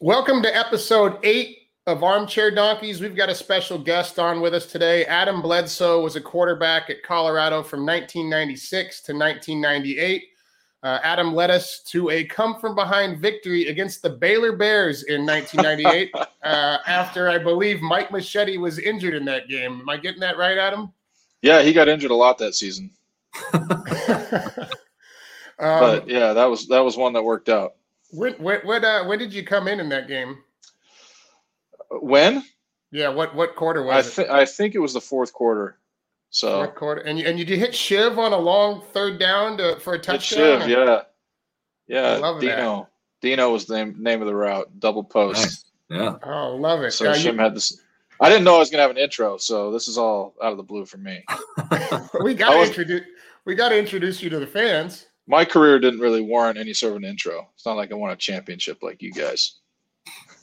Welcome to episode eight of Armchair Donkeys. We've got a special guest on with us today. Adam Bledsoe was a quarterback at Colorado from 1996 to 1998. Uh, Adam led us to a come from behind victory against the Baylor Bears in 1998 uh, after I believe Mike Moschetti was injured in that game. Am I getting that right, Adam? Yeah, he got injured a lot that season. um, But yeah, that was that was one that worked out. When when when, uh, when did you come in in that game? When? Yeah, what what quarter I was it? I think it was the fourth quarter. So Fourth quarter, and you, and you did hit Shiv on a long third down to, for a Good touchdown. Shiv, yeah, I yeah. love that. Dino, Dino was the name, name of the route, double post. Nice. Yeah. Oh, love it. So Uh, you- had this. I didn't know I was gonna have an intro, so this is all out of the blue for me. we got to was- introduce we got to introduce you to the fans. My career didn't really warrant any sort of an intro. It's not like I won a championship like you guys.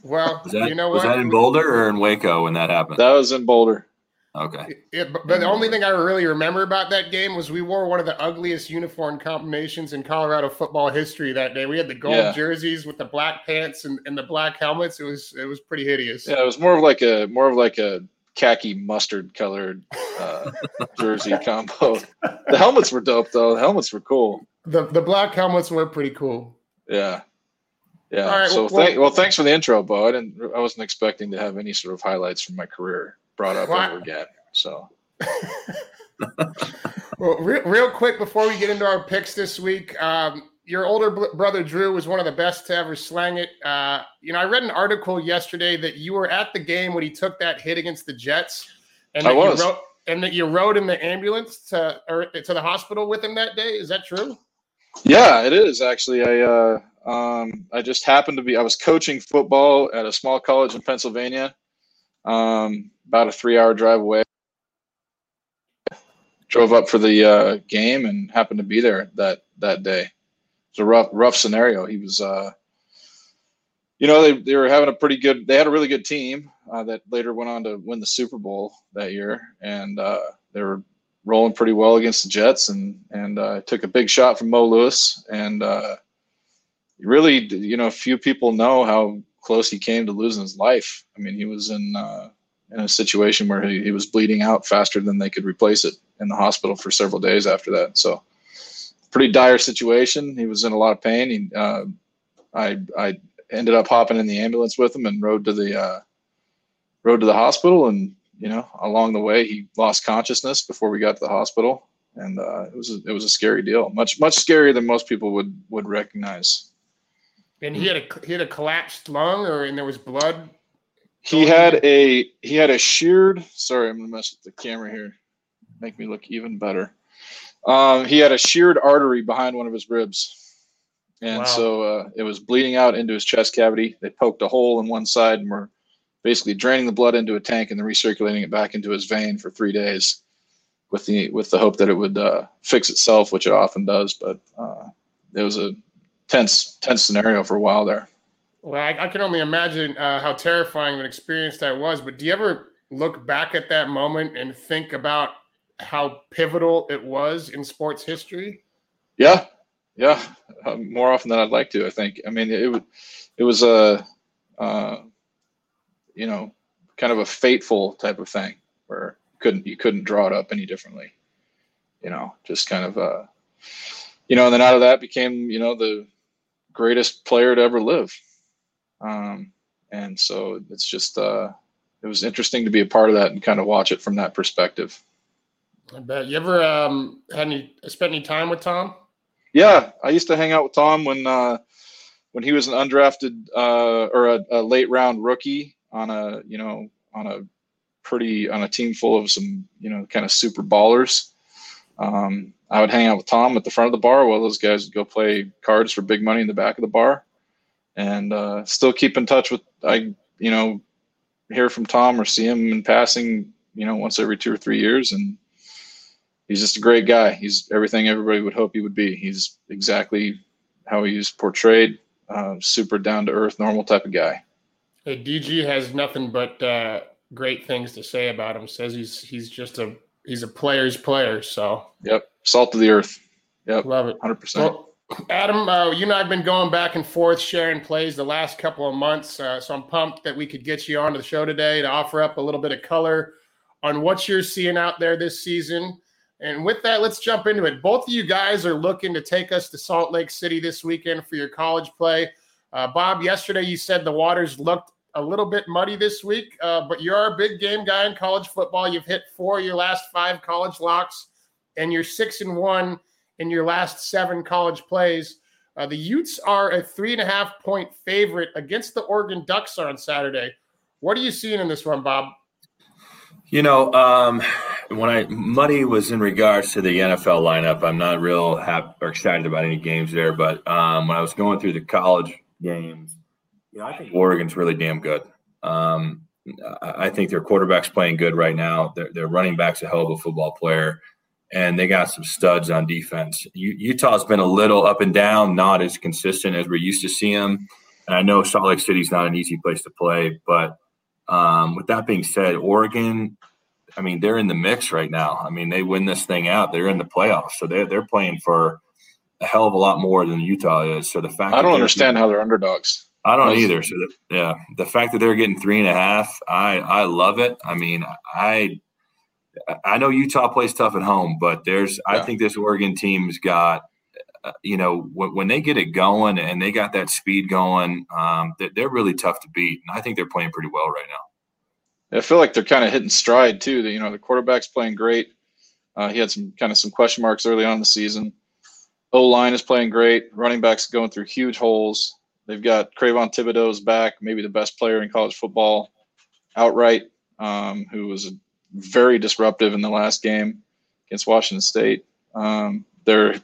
Well, Was that, you know was that in Boulder or in Waco when that happened? That was in Boulder. okay. It- but but the only thing I really remember about that game was we wore one of the ugliest uniform combinations in Colorado football history that day. We had the gold Yeah. jerseys with the black pants and, and the black helmets. It was it was pretty hideous. Yeah, it was more of like a more of like a khaki mustard colored uh, jersey combo. The helmets were dope though. The helmets were cool. The the black helmets were pretty cool. Yeah. Yeah. All right, so well- thank well thanks for the intro, Bo. I didn't I wasn't expecting to have any sort of highlights from my career brought up Well, ever again. So Well, real, real quick before we get into our picks this week, um, your older br- brother Drew was one of the best to ever slang it. Uh, you know, I read an article yesterday that you were at the game when he took that hit against the Jets, and I that was. You rode, and that you rode in the ambulance to or to the hospital with him that day. Is that true? Yeah, it is actually. I uh um I just happened to be I was coaching football at a small college in Pennsylvania, um, about a three hour drive away. Drove up for the uh, game and happened to be there that that day. It's a rough rough scenario. He was uh you know, they, they were having a pretty good they had a really good team uh, that later went on to win the Super Bowl that year and uh, they were rolling pretty well against the Jets and and uh, took a big shot from Mo Lewis and uh, really you know few people know how close he came to losing his life. I mean he was in uh, in a situation where he, he was bleeding out faster than they could replace it in the hospital for several days after that. So pretty dire situation. He was in a lot of pain. He, uh, I I ended up hopping in the ambulance with him and rode to the uh, rode to the hospital. And you know, along the way, he lost consciousness before we got to the hospital, and uh, it was a, it was a scary deal. Much much scarier than most people would would recognize. And he had a he had a collapsed lung, or and there was blood. He had a he had a sheared. Sorry, I'm gonna mess with the camera here. Make me look even better. Um, he had a sheared artery behind one of his ribs, and Wow. so uh, it was bleeding out into his chest cavity. They poked a hole in one side and were basically draining the blood into a tank and then recirculating it back into his vein for three days, with the with the hope that it would uh, fix itself, which it often does. But uh, it was a tense tense scenario for a while there. Well, I, I can only imagine uh, how terrifying of an experience that was. But do you ever look back at that moment and think about how pivotal it was in sports history? Yeah, yeah, uh, more often than I'd like to. I think. I mean, it would, it was a, uh, you know, kind of a fateful type of thing where you couldn't you couldn't draw it up any differently. You know, just kind of, uh, you know, and then out of that became you know the greatest player to ever live. Um, and so it's just uh, it was interesting to be a part of that and kind of watch it from that perspective. I bet. You ever um, had any spent any time with Tom? Yeah, I used to hang out with Tom when uh, when he was an undrafted uh, or a, a late round rookie on a you know on a pretty on a team full of some you know kind of super ballers. Um, I would hang out with Tom at the front of the bar while those guys would go play cards for big money in the back of the bar. and uh, still keep in touch with I you know hear from Tom or see him in passing you know once every two or three years and he's just a great guy. He's everything everybody would hope he would be. He's exactly how he's portrayed. Uh, super down to earth, normal type of guy. Hey, DG has nothing but uh, great things to say about him. Says he's he's just a he's a player's player. So yep, salt of the earth. Yep, love it, hundred percent. Adam, uh, you and I have been going back and forth sharing plays the last couple of months. Uh, so I'm pumped that we could get you onto the show today to offer up a little bit of color on what you're seeing out there this season. And with that, let's jump into it. Both of you guys are looking to take us to Salt Lake City this weekend for your college play. Uh, Bob, yesterday you said the waters looked a little bit muddy this week, uh, but you're a big game guy in college football. You've hit four of your last five college locks, and you're six and one in your last seven college plays. Uh, the Utes are a three and a half point favorite against the Oregon Ducks on Saturday. What are you seeing in this one, Bob? You know, um, when I muddy was in regards to the NFL lineup, I'm not real happy or excited about any games there. But um, when I was going through the college games, you know, I think Oregon's really damn good. Um, I think their quarterback's playing good right now. Their, their running back's a hell of a football player, and they got some studs on defense. Utah's been a little up and down, not as consistent as we're used to see them. And I know Salt Lake City's not an easy place to play, but um, with that being said, Oregon, I mean, they're in the mix right now. I mean, they win this thing out, they're in the playoffs, so they're they're playing for a hell of a lot more than Utah is. So the fact I don't understand how they're underdogs. I don't either. So the, yeah, the fact that they're getting three and a half, I I love it. I mean, I I know Utah plays tough at home, but there's yeah. I think this Oregon team's got uh, you know when, when, they get it going and they got that speed going, um, they're, they're really tough to beat, and I think they're playing pretty well right now. I feel like they're kind of hitting stride too. That you know the quarterback's playing great. Uh, he had some kind of some question marks early on in the season. O line is playing great. Running backs going through huge holes. They've got Kayvon Thibodeaux's back, maybe the best player in college football outright, um, who was very disruptive in the last game against Washington State. Um, they're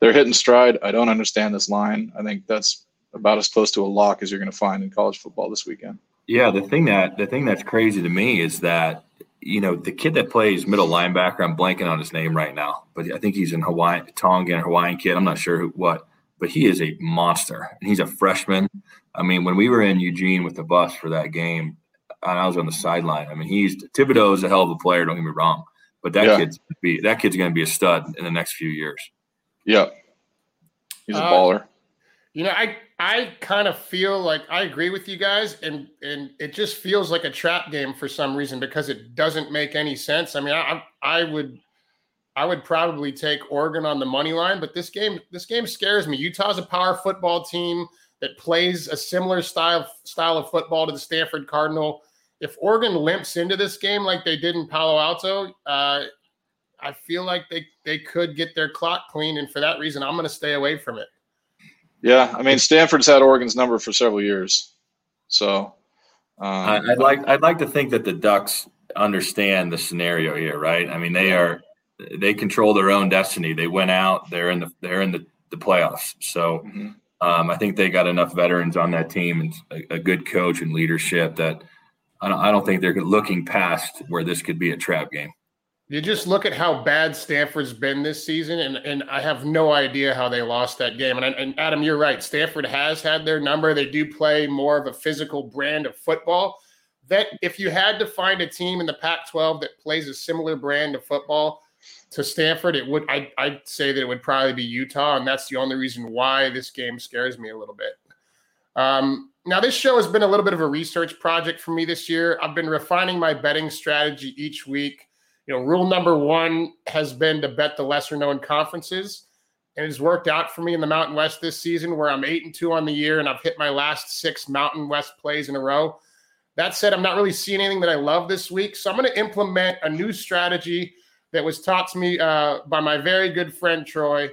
they're hitting stride. I don't understand this line. I think that's about as close to a lock as you're going to find in college football this weekend. Yeah, the thing that the thing that's crazy to me is that you know the kid that plays middle linebacker. I'm blanking on his name right now, but I think he's in Hawaii, Tongan Hawaiian kid. I'm not sure who, what but he is a monster. And he's a freshman. I mean, when we were in Eugene with the bus for that game, and I was on the sideline. I mean, he's Thibodeaux is a hell of a player. Don't get me wrong, but that yeah. kid's be that kid's going to be a stud in the next few years. Yeah, he's a uh, baller. You know, I I kind of feel like I agree with you guys, and and it just feels like a trap game for some reason because it doesn't make any sense. I mean, I I would I would probably take Oregon on the money line, but this game this game scares me. Utah's a power football team that plays a similar style style of football to the Stanford Cardinal. If Oregon limps into this game like they did in Palo Alto, uh, I feel like they they could get their clock clean, and for that reason, I'm going to stay away from it. Yeah, I mean Stanford's had Oregon's number for several years, so um, I'd like I'd like to think that the Ducks understand the scenario here, right? I mean, they are they control their own destiny. They went out. They're in the they're in the, the playoffs. So mm-hmm. um, I think they got enough veterans on that team and a, a good coach and leadership that I don't, I don't think they're looking past where this could be a trap game. You just look at how bad Stanford's been this season, and, and I have no idea how they lost that game. And, and Adam, you're right. Stanford has had their number. They do play more of a physical brand of football. That if you had to find a team in the Pac-12 that plays a similar brand of football, to Stanford, it would I, I'd say that it would probably be Utah, and that's the only reason why this game scares me a little bit. Um, now, this show has been a little bit of a research project for me this year. I've been refining my betting strategy each week. You know, rule number one has been to bet the lesser known conferences. And it's worked out for me in the Mountain West this season, where I'm eight and two on the year, and I've hit my last six Mountain West plays in a row. That said, I'm not really seeing anything that I love this week. So I'm going to implement a new strategy that was taught to me uh, by my very good friend Troy.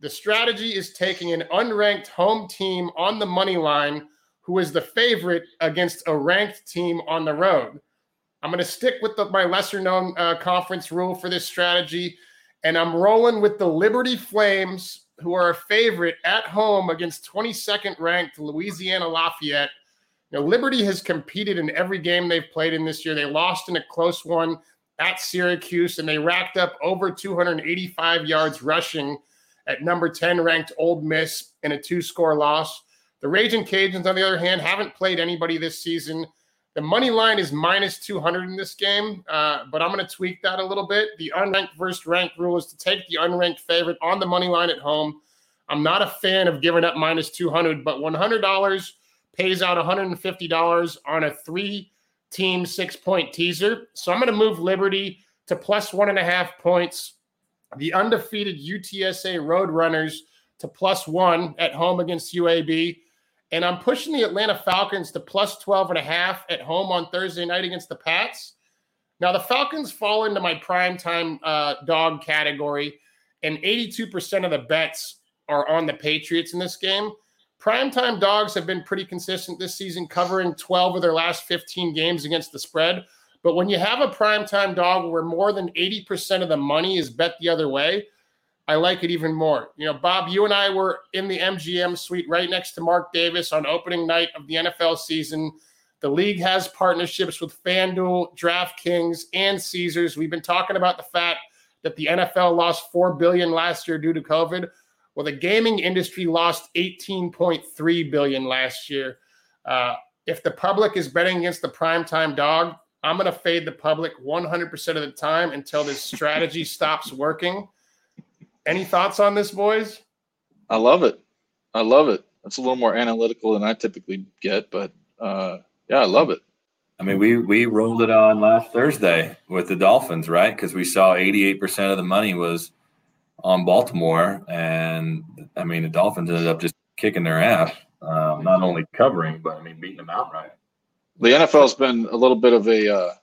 The strategy is taking an unranked home team on the money line who is the favorite against a ranked team on the road. I'm going to stick with the, my lesser known uh, conference rule for this strategy, and I'm rolling with the Liberty Flames who are a favorite at home against 22nd ranked Louisiana Lafayette. Now, Liberty has competed in every game they've played in this year. They lost in a close one at Syracuse, and they racked up over 285 yards rushing at number 10 ranked Ole Miss in a two score loss. The Raging Cajuns, on the other hand, haven't played anybody this season. The money line is minus 200 in this game, uh, but I'm going to tweak that a little bit. The unranked versus ranked rule is to take the unranked favorite on the money line at home. I'm not a fan of giving up minus 200, but $100 pays out $150 on a three team six point teaser. So I'm going to move Liberty to plus one and a half points. The undefeated UTSA Roadrunners to plus one at home against UAB. And I'm pushing the Atlanta Falcons to plus 12 and a half at home on Thursday night against the Pats. Now, the Falcons fall into my primetime uh, dog category, and 82% of the bets are on the Patriots in this game. Primetime dogs have been pretty consistent this season, covering 12 of their last 15 games against the spread. But when you have a primetime dog where more than 80% of the money is bet the other way, I like it even more. You know, Bob, you and I were in the MGM suite right next to Mark Davis on opening night of the NFL season. The league has partnerships with FanDuel, DraftKings, and Caesars. We've been talking about the fact that the NFL lost 4 billion last year due to COVID. Well, the gaming industry lost 18.3 billion last year. Uh, if the public is betting against the primetime dog, I'm going to fade the public 100% of the time until this strategy stops working. Any thoughts on this, boys? I love it. I love it. It's a little more analytical than I typically get, but uh, yeah, I love it. I mean, we we rolled it on last Thursday with the Dolphins, right? Because we saw 88% of the money was on Baltimore, and I mean, the Dolphins ended up just kicking their ass, um, not only covering, but I mean, beating them outright. The NFL's been a little bit of a uh,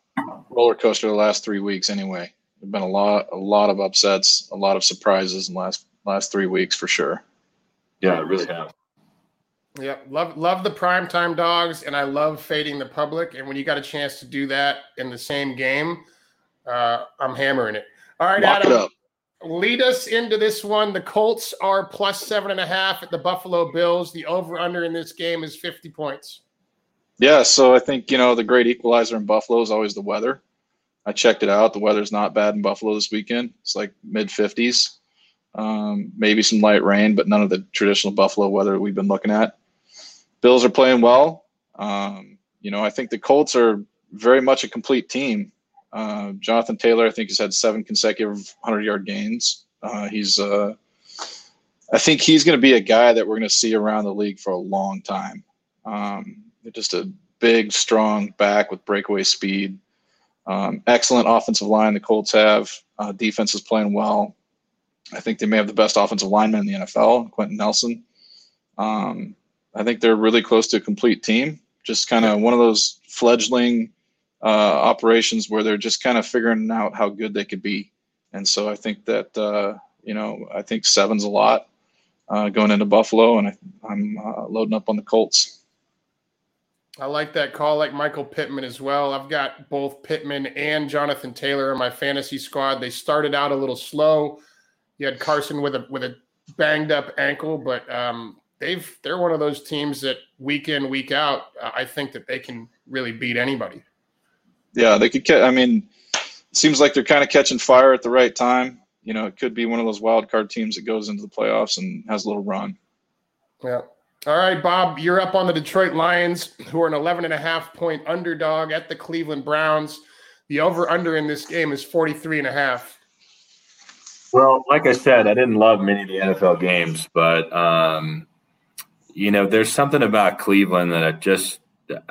roller coaster the last three weeks, anyway. There've been a lot, a lot of upsets, a lot of surprises in the last last three weeks for sure. Yeah, it really has. Yeah, love love the primetime dogs, and I love fading the public. And when you got a chance to do that in the same game, uh, I'm hammering it. All right, Lock Adam, lead us into this one. The Colts are plus seven and a half at the Buffalo Bills. The over under in this game is 50 points. Yeah, so I think you know the great equalizer in Buffalo is always the weather. I checked it out. The weather's not bad in Buffalo this weekend. It's like mid 50s, um, maybe some light rain, but none of the traditional Buffalo weather we've been looking at. Bills are playing well. Um, you know, I think the Colts are very much a complete team. Uh, Jonathan Taylor, I think, has had seven consecutive 100 yard gains. Uh, he's, uh, I think he's going to be a guy that we're going to see around the league for a long time. Um, just a big, strong back with breakaway speed. Um, excellent offensive line the Colts have. Uh, defense is playing well. I think they may have the best offensive lineman in the NFL, Quentin Nelson. Um, I think they're really close to a complete team. Just kind of one of those fledgling uh, operations where they're just kind of figuring out how good they could be. And so I think that uh, you know I think seven's a lot uh, going into Buffalo, and I, am uh, loading up on the Colts. I like that call, like Michael Pittman as well. I've got both Pittman and Jonathan Taylor in my fantasy squad. They started out a little slow. You had Carson with a with a banged up ankle, but um, they've they're one of those teams that week in week out, uh, I think that they can really beat anybody. Yeah, they could. Catch, I mean, it seems like they're kind of catching fire at the right time. You know, it could be one of those wild card teams that goes into the playoffs and has a little run. Yeah. All right, Bob, you're up on the Detroit Lions, who are an 11 and a half point underdog at the Cleveland Browns. The over under in this game is 43 and a half. Well, like I said, I didn't love many of the NFL games, but um, you know, there's something about Cleveland that I just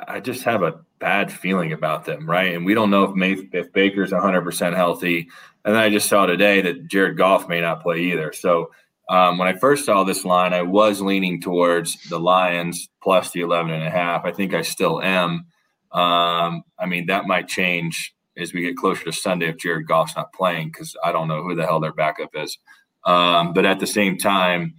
I just have a bad feeling about them, right? And we don't know if May, if Baker's 100% healthy. And I just saw today that Jared Goff may not play either. So um, when I first saw this line, I was leaning towards the Lions plus the 11 and a half. I think I still am. Um, I mean, that might change as we get closer to Sunday if Jared Goff's not playing because I don't know who the hell their backup is. Um, but at the same time,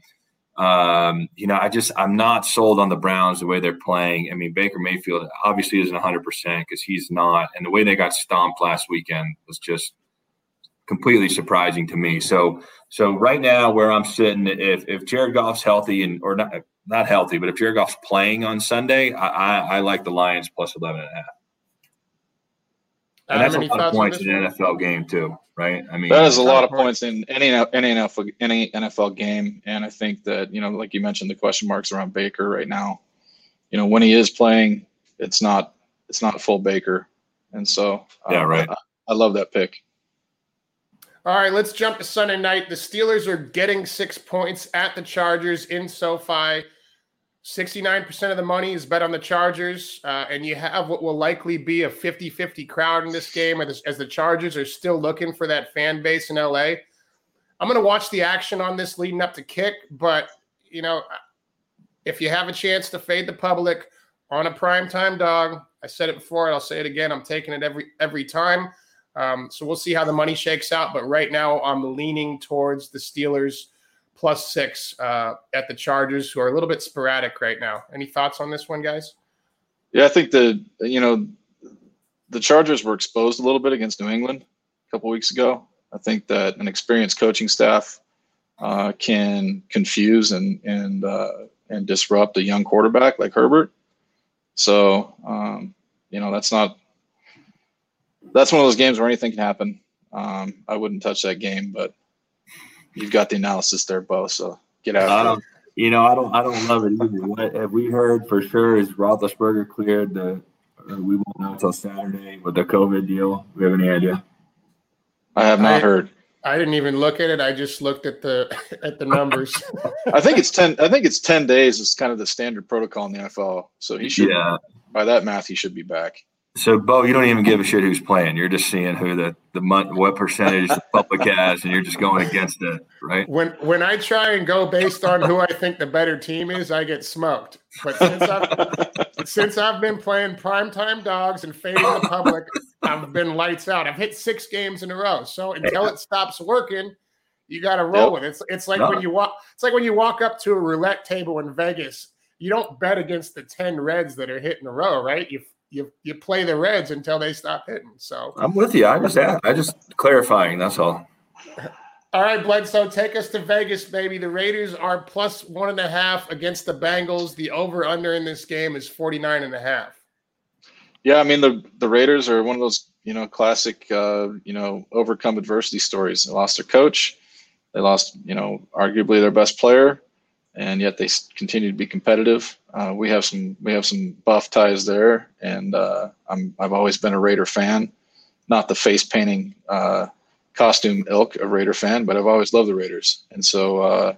um, you know, I just I'm not sold on the Browns the way they're playing. I mean, Baker Mayfield obviously isn't 100 percent because he's not, and the way they got stomped last weekend was just completely surprising to me. So so right now where I'm sitting, if if Jared Goff's healthy and or not not healthy, but if Jared Goff's playing on Sunday, I, I, I like the Lions plus 11 and a half. And that's a lot of points in an NFL game too, right? I mean, that is a lot of points in any any NFL any NFL game, and I think that you know, like you mentioned, the question marks around Baker right now. You know, when he is playing, it's not it's not full Baker, and so yeah, uh, right. I, I love that pick. All right, let's jump to Sunday night. The Steelers are getting six points at the Chargers in SoFi. 69% of the money is bet on the Chargers, uh, and you have what will likely be a 50 50 crowd in this game as, as the Chargers are still looking for that fan base in LA. I'm going to watch the action on this leading up to kick, but, you know, if you have a chance to fade the public on a primetime dog, I said it before and I'll say it again. I'm taking it every every time. Um, so we'll see how the money shakes out. But right now, I'm leaning towards the Steelers plus six uh, at the Chargers, who are a little bit sporadic right now. Any thoughts on this one, guys? Yeah, I think the you know the Chargers were exposed a little bit against New England a couple weeks ago. I think that an experienced coaching staff uh, can confuse and and uh, and disrupt a young quarterback like Herbert. So um, you know that's not that's one of those games where anything can happen. Um, I wouldn't touch that game, but you've got the analysis there, Bo. So get out. I don't, you know, I don't, I don't love it either. What have we heard for sure is Roethlisberger cleared the. we won't know until Saturday with the COVID deal. We have any idea? I have not I, heard. I didn't even look at it. I just looked at the at the numbers. I think it's ten. I think it's ten days. Is kind of the standard protocol in the NFL. So he should. Yeah. By that math, he should be back. So, Bo, you don't even give a shit who's playing. You're just seeing who the the month, what percentage the public has, and you're just going against it, right? When when I try and go based on who I think the better team is, I get smoked. But since I've since I've been playing primetime dogs and fading the public, I've been lights out. I've hit six games in a row. So until it stops working, you got to roll yep. with it. It's it's like no. when you walk. It's like when you walk up to a roulette table in Vegas. You don't bet against the ten reds that are hitting a row, right? You you you play the Reds until they stop hitting. So I'm with you. I just I just clarifying. That's all. All right, Bledsoe, take us to Vegas, baby. The Raiders are plus one and a half against the Bengals. The over under in this game is 49 and a half. Yeah, I mean the the Raiders are one of those, you know, classic uh, you know, overcome adversity stories. They lost their coach. They lost, you know, arguably their best player and yet they continue to be competitive. Uh, we have some we have some buff ties there, and uh, I'm I've always been a Raider fan, not the face painting uh, costume ilk of Raider fan, but I've always loved the Raiders, and so uh,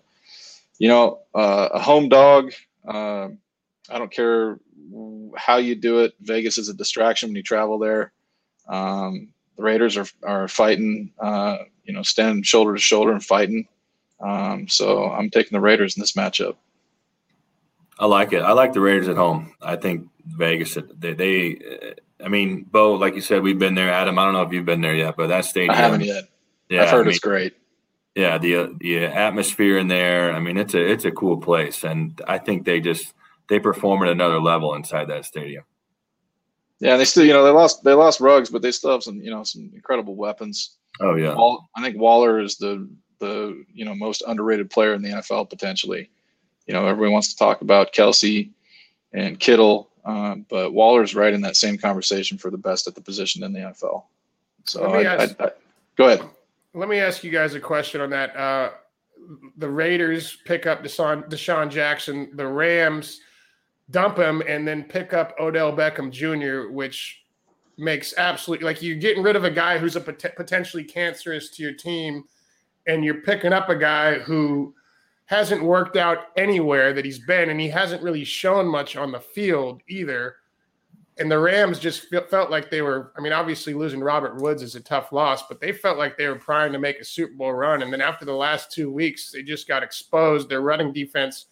you know uh, a home dog. Uh, I don't care how you do it. Vegas is a distraction when you travel there. Um, the Raiders are are fighting, you know, standing shoulder to shoulder and fighting um, so I'm taking the Raiders in this matchup. I like it. I like the Raiders at home. I think Vegas. They, they I mean, Bo, like you said, we've been there. Adam, I don't know if you've been there yet, but that stadium. I haven't yet. Yeah, I've heard I mean, it's great. Yeah, the the atmosphere in there. I mean, it's a it's a cool place, and I think they just they perform at another level inside that stadium. Yeah, they still, you know, they lost they lost Ruggs, but they still have some, you know, some incredible weapons. Oh yeah, I think Waller is the the you know most underrated player in the NFL potentially. You know, everyone wants to talk about Kelce and Kittle, um, but Waller's right in that same conversation for the best at the position in the NFL. So I, ask, I, I, go ahead. Let me ask you guys a question on that. Uh, the Raiders pick up Deshaun, DeSean Jackson. The Rams dump him and then pick up Odell Beckham Jr., which makes absolutely like you're getting rid of a guy who's a pot- potentially cancerous to your team and you're picking up a guy who hasn't worked out anywhere that he's been, and he hasn't really shown much on the field either. And the Rams just felt like they were. I mean, obviously losing Robert Woods is a tough loss, but they felt like they were primed to make a Super Bowl run. And then after the last two weeks, they just got exposed. Their running defense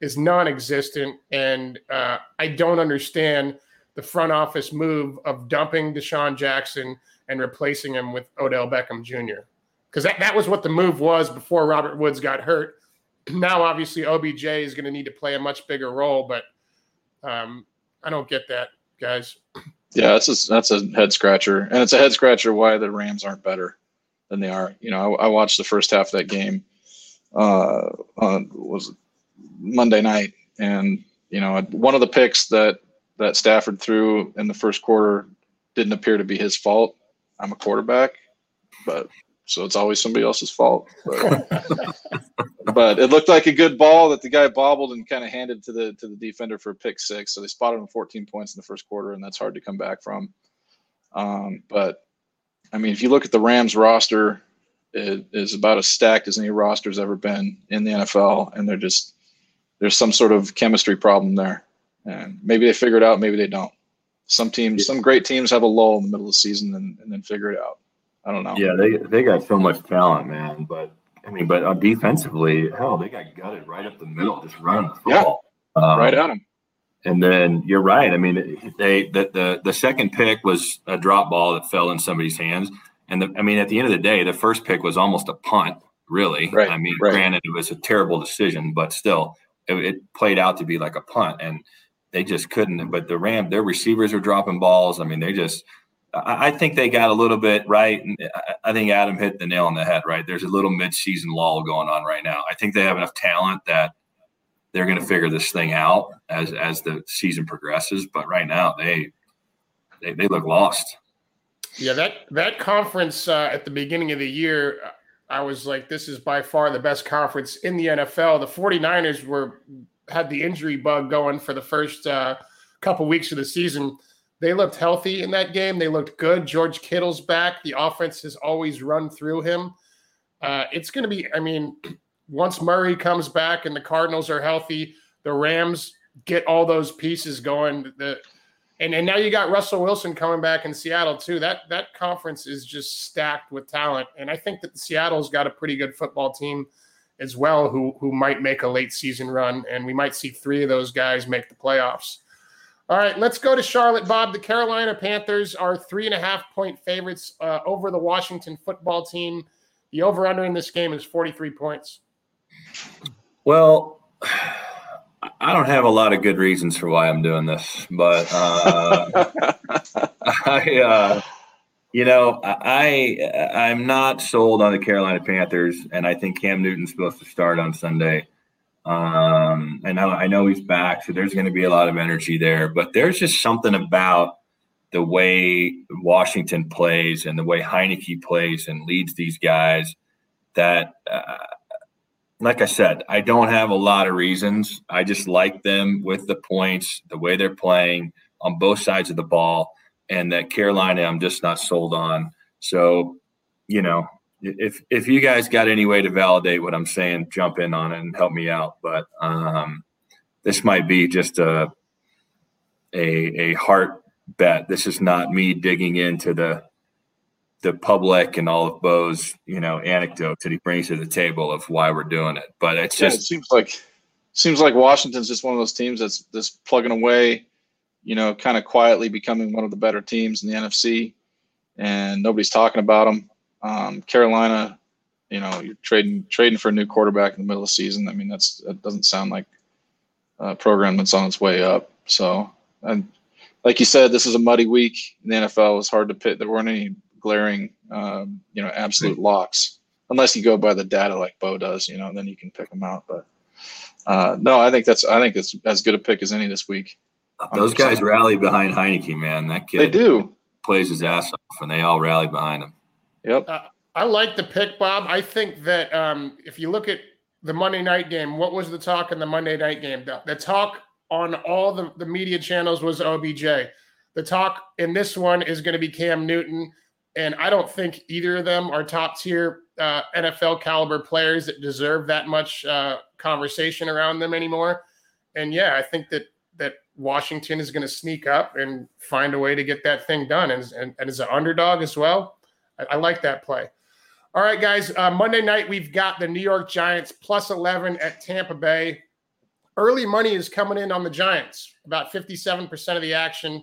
is non-existent, and uh, I don't understand the front office move of dumping DeSean Jackson and replacing him with Odell Beckham Jr because that, that was what the move was before Robert Woods got hurt. Now, obviously, OBJ is going to need to play a much bigger role, but um, I don't get that, guys. Yeah, that's a, that's a head scratcher, and it's a head scratcher why the Rams aren't better. than they are. You know, I, I watched the first half of that game. Uh, on was Monday night, and you know, one of the picks that that Stafford threw in the first quarter didn't appear to be his fault. I'm a quarterback, but so it's always somebody else's fault. But, but, it looked like a good ball that the guy bobbled and kind of handed to the to the defender for a pick six. So they spotted him 14 points in the first quarter, and that's hard to come back from. Um, but I mean, if you look at the Rams roster, it is about as stacked as any roster's ever been in the NFL, and they're just there's some sort of chemistry problem there, and maybe they figure it out, maybe they don't. Some teams, some great teams have a lull in the middle of the season and, and then figure it out. I don't know. Yeah, they they got so much talent, man. But I mean, but uh, defensively, hell, they got gutted right up the middle, just running the football. Yeah, um, right at them. And then you're right. I mean, they the, the the second pick was a drop ball that fell in somebody's hands, and the, I mean, at the end of the day, the first pick was almost a punt. Really, right, I mean, right. granted, it was a terrible decision, but still, it, it, played out to be like a punt, and they just couldn't. But the Ram, their receivers are dropping balls. I mean, they just. I, think they got a little bit right. I, I think Adam hit the nail on the head. Right, there's a little midseason lull going on right now. I think they have enough talent that they're going to figure this thing out as as the season progresses. But right now, they they, they look lost. Yeah, that that conference uh, at the beginning of the year, I was like, this is by far the best conference in the NFL. The 49ers were had the injury bug going for the first uh, couple weeks of the season. They looked healthy in that game. They looked good. George Kittle's back. The offense has always run through him. Uh, it's going to be, I mean, once Murray comes back and the Cardinals are healthy, the Rams get all those pieces going. The and, and now you got Russell Wilson coming back in Seattle too. That that conference is just stacked with talent, and I think that Seattle's got a pretty good football team as well, who who might make a late season run, and we might see three of those guys make the playoffs. All right, let's go to Charlotte, Bob. The Carolina Panthers are three and a half point favorites uh, over the Washington football team. The over under in this game is 43 points. Well, I don't have a lot of good reasons for why I'm doing this, but uh, I, uh, you know, I I'm not sold on the Carolina Panthers, and I think Cam Newton's supposed to start on Sunday. Um, and I, I know he's back, so there's going to be a lot of energy there. But there's just something about the way Washington plays and the way Heinicke plays and leads these guys that uh, like I said, I don't have a lot of reasons. I just like them with the points, the way they're playing on both sides of the ball, and that Carolina I'm just not sold on. So, you know, if if you guys got any way to validate what I'm saying, jump in on it and help me out. But um, this might be just a a a heart bet. This is not me digging into the the public and all of Bo's, you know, anecdotes that he brings to the table of why we're doing it. But it's yeah, just it seems like seems like Washington's just one of those teams that's just plugging away, you know, kind of quietly becoming one of the better teams in the NFC, and nobody's talking about them. Um, Carolina, you know, you're trading trading for a new quarterback in the middle of the season. I mean, that's that doesn't sound like a program that's on its way up. So, and like you said, this is a muddy week in the NFL. It was hard to pit. There weren't any glaring, um, you know, absolute locks, unless you go by the data like Bo does, you know, then you can pick them out. But uh, no, I think that's I think it's as good a pick as any this week. Those guys rally behind Heinicke, man. That kid they do plays his ass off, and they all rally behind him. Yep. Uh, I like the pick, Bob. I think that um, if you look at the Monday night game, what was the talk in the Monday night game? The, the talk on all the, the media channels was OBJ. The talk in this one is going to be Cam Newton. And I don't think either of them are top tier uh, NFL caliber players that deserve that much uh, conversation around them anymore. And yeah, I think that that Washington is going to sneak up and find a way to get that thing done. And, and, and as an underdog as well, I, I like that play. All right, guys. Uh, Monday night, we've got the New York Giants plus 11 at Tampa Bay. Early money is coming in on the Giants, about 57% of the action.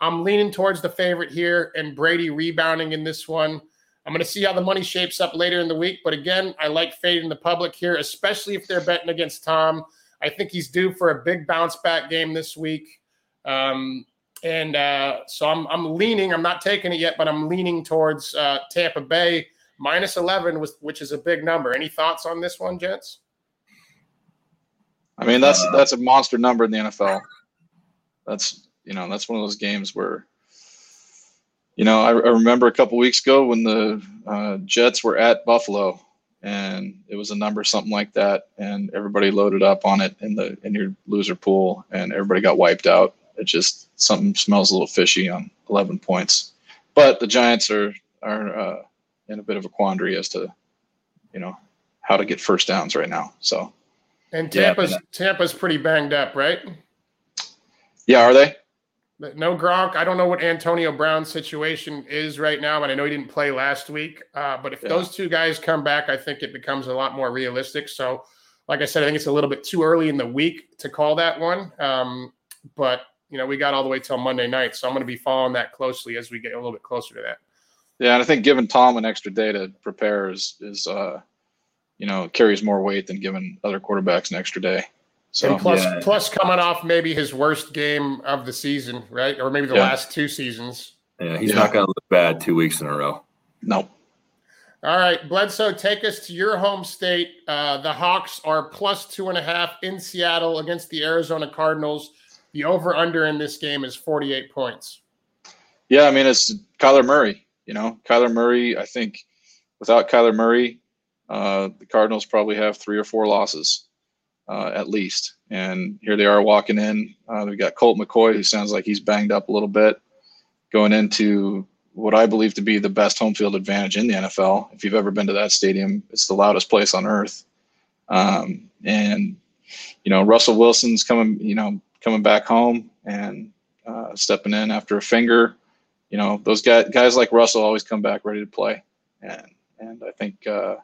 I'm leaning towards the favorite here and Brady rebounding in this one. I'm going to see how the money shapes up later in the week. But again, I like fading the public here, especially if they're betting against Tom. I think he's due for a big bounce back game this week. Um, and uh, so I'm, I'm leaning, I'm not taking it yet, but I'm leaning towards uh, Tampa Bay minus 11 was which is a big number. Any thoughts on this one, gents? I mean, that's that's a monster number in the NFL. That's you know that's one of those games where you know I, I remember a couple weeks ago when the uh, Jets were at Buffalo and it was a number something like that and everybody loaded up on it in the in your loser pool and everybody got wiped out it just something smells a little fishy on 11 points but the giants are are uh, in a bit of a quandary as to you know how to get first downs right now so and tampa's yeah, tampa's pretty banged up right yeah are they no Gronk. I don't know what Antonio Brown's situation is right now, and I know he didn't play last week. Uh, but if yeah. those two guys come back, I think it becomes a lot more realistic. So, like I said, I think it's a little bit too early in the week to call that one. Um, but you know, we got all the way till Monday night, so I'm going to be following that closely as we get a little bit closer to that. Yeah, and I think giving Tom an extra day to prepare is is uh, you know carries more weight than giving other quarterbacks an extra day. So and plus, yeah. plus coming off maybe his worst game of the season, right? Or maybe the yeah. last two seasons. Yeah, he's yeah. not going to look bad two weeks in a row. No. All right, Bledsoe, take us to your home state. Uh, the Hawks are plus two and a half in Seattle against the Arizona Cardinals. The over under in this game is 48 points. Yeah, I mean, it's Kyler Murray. You know, Kyler Murray, I think without Kyler Murray, uh, the Cardinals probably have three or four losses uh, at least. And here they are walking in. Uh, they've got Colt McCoy, who sounds like he's banged up a little bit, going into what I believe to be the best home field advantage in the NFL. If you've ever been to that stadium, it's the loudest place on earth. Um, and you know, Russell Wilson's coming, you know, coming back home and uh, stepping in after a finger. You know, those guys, guys like Russell always come back ready to play, and and I think uh,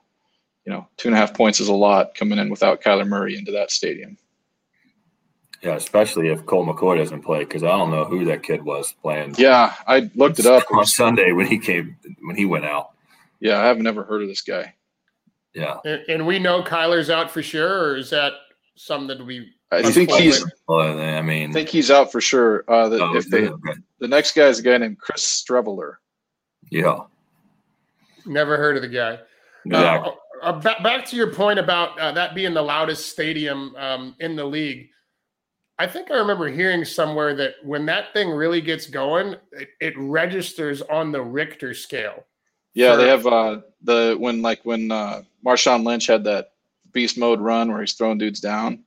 you know, two and a half points is a lot coming in without Kyler Murray into that stadium. Yeah, especially if Colt McCoy doesn't play, because I don't know who that kid was playing. Yeah, I looked it up on Sunday when he came when he went out. Yeah, I have never heard of this guy. Yeah, and, and we know Kyler's out for sure, or is that something that we? I think he's. Well, I mean, I think he's out for sure. Uh, the, oh, if they, okay. the next guy is a guy named Chris Streveler. Yeah, never heard of the guy. Yeah. Uh, uh, back, back to your point about uh, that being the loudest stadium um, in the league. I think I remember hearing somewhere that when that thing really gets going, it, it registers on the Richter scale. Yeah, for, they have uh, the when like when uh, Marshawn Lynch had that beast mode run where he's throwing dudes down.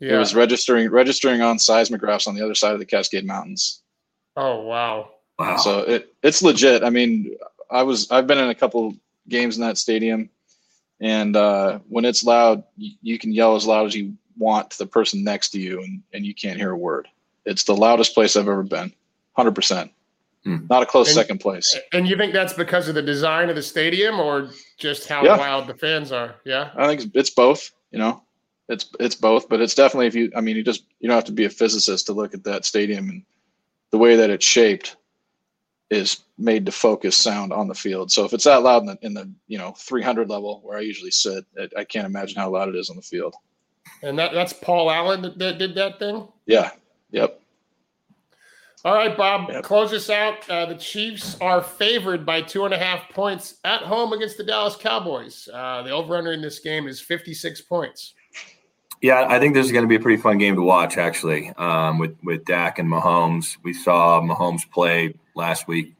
Yeah. It was registering registering on seismographs on the other side of the Cascade Mountains. Oh wow! Wow. So it it's legit. I mean, I was I've been in a couple games in that stadium and uh, when it's loud, you, you can yell as loud as you want to the person next to you, and, and you can't hear a word. It's the loudest place I've ever been, hundred percent. Hmm. Not a close and, second place. And you think that's because of the design of the stadium, or just how yeah. loud the fans are? Yeah, I think it's both. You know, it's it's both, but it's definitely if you. I mean, you just you don't have to be a physicist to look at that stadium and the way that it's shaped is made to focus sound on the field. So if it's that loud in the, in the you know 300 level where I usually sit, it, I can't imagine how loud it is on the field. And that, that's Paul Allen that, that did that thing. Yeah. Yep. All right, Bob. Yep. Close us out. Uh, the Chiefs are favored by two and a half points at home against the Dallas Cowboys. Uh, the over/under in this game is 56 points. Yeah, I think this is going to be a pretty fun game to watch. Actually, um, with with Dak and Mahomes, we saw Mahomes play last week.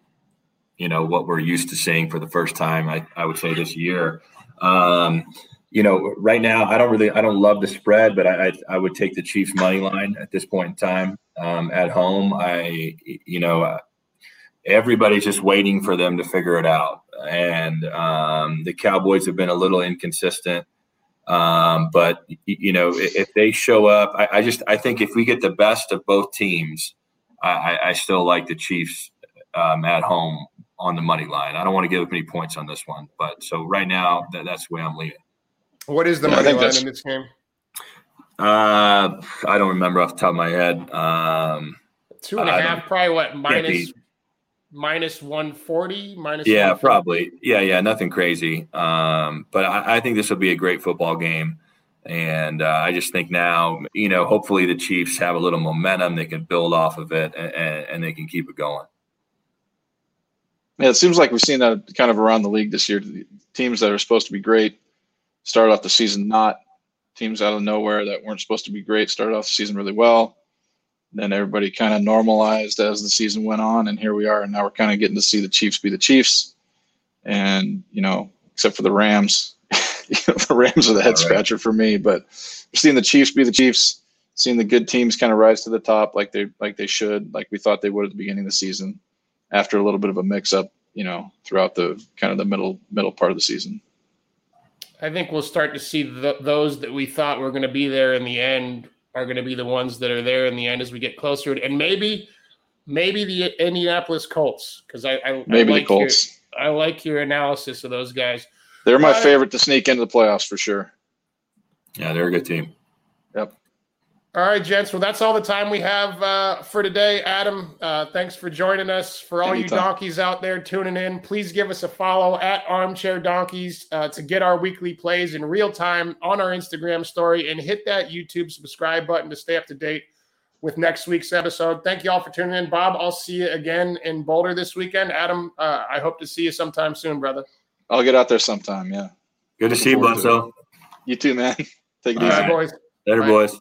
You know what we're used to seeing for the first time. I, I would say this year. Um, you know, right now I don't really I don't love the spread, but I I, I would take the Chiefs money line at this point in time um, at home. I you know uh, everybody's just waiting for them to figure it out, and um, the Cowboys have been a little inconsistent. Um, but you know, if they show up, I, I, just I think if we get the best of both teams, I, I still like the Chiefs um, at home on the money line. I don't want to give up any points on this one, but so right now that, that's the way I'm leaning. What is the money line in this game? Uh, I don't remember off the top of my head. Um, Two and a half, probably what minus minus 140 minus yeah probably yeah yeah nothing crazy um, but I, I, think this will be a great football game and uh, i just think now you know hopefully the chiefs have a little momentum they can build off of it and, and they can keep it going Yeah, it seems like we've seen that kind of around the league this year. Teams that are supposed to be great start off the season not. Teams out of nowhere that weren't supposed to be great started off the season really well. Then everybody kind of normalized as the season went on, and here we are. And now we're kind of getting to see the Chiefs be the Chiefs. And you know, except for the Rams, the Rams are the head scratcher for me. But seeing the Chiefs be the Chiefs, seeing the good teams kind of rise to the top like they like they should, like we thought they would at the beginning of the season after a little bit of a mix up, you know, throughout the kind of the middle middle part of the season. I think we'll start to see the, those that we thought were going to be there in the end are going to be the ones that are there in the end as we get closer, and maybe maybe the Indianapolis Colts because I, I maybe I like the Colts. Your, I like your analysis of those guys. They're my uh, favorite to sneak into the playoffs for sure. Yeah, they're a good team. Yep. All right, gents. Well, that's all the time we have uh, for today. Adam, uh, thanks for joining us. For all Anytime. you donkeys out there tuning in, please give us a follow at Armchair Donkeys uh, to get our weekly plays in real time on our Instagram story and hit that YouTube subscribe button to stay up to date with next week's episode. Thank you all for tuning in. Bob, I'll see you again in Boulder this weekend. Adam, uh, I hope to see you sometime soon, brother. I'll get out there sometime. Yeah. Good to see you, Bunso. You too, man. Take it all easy. Right, boys. Later, Bye. boys.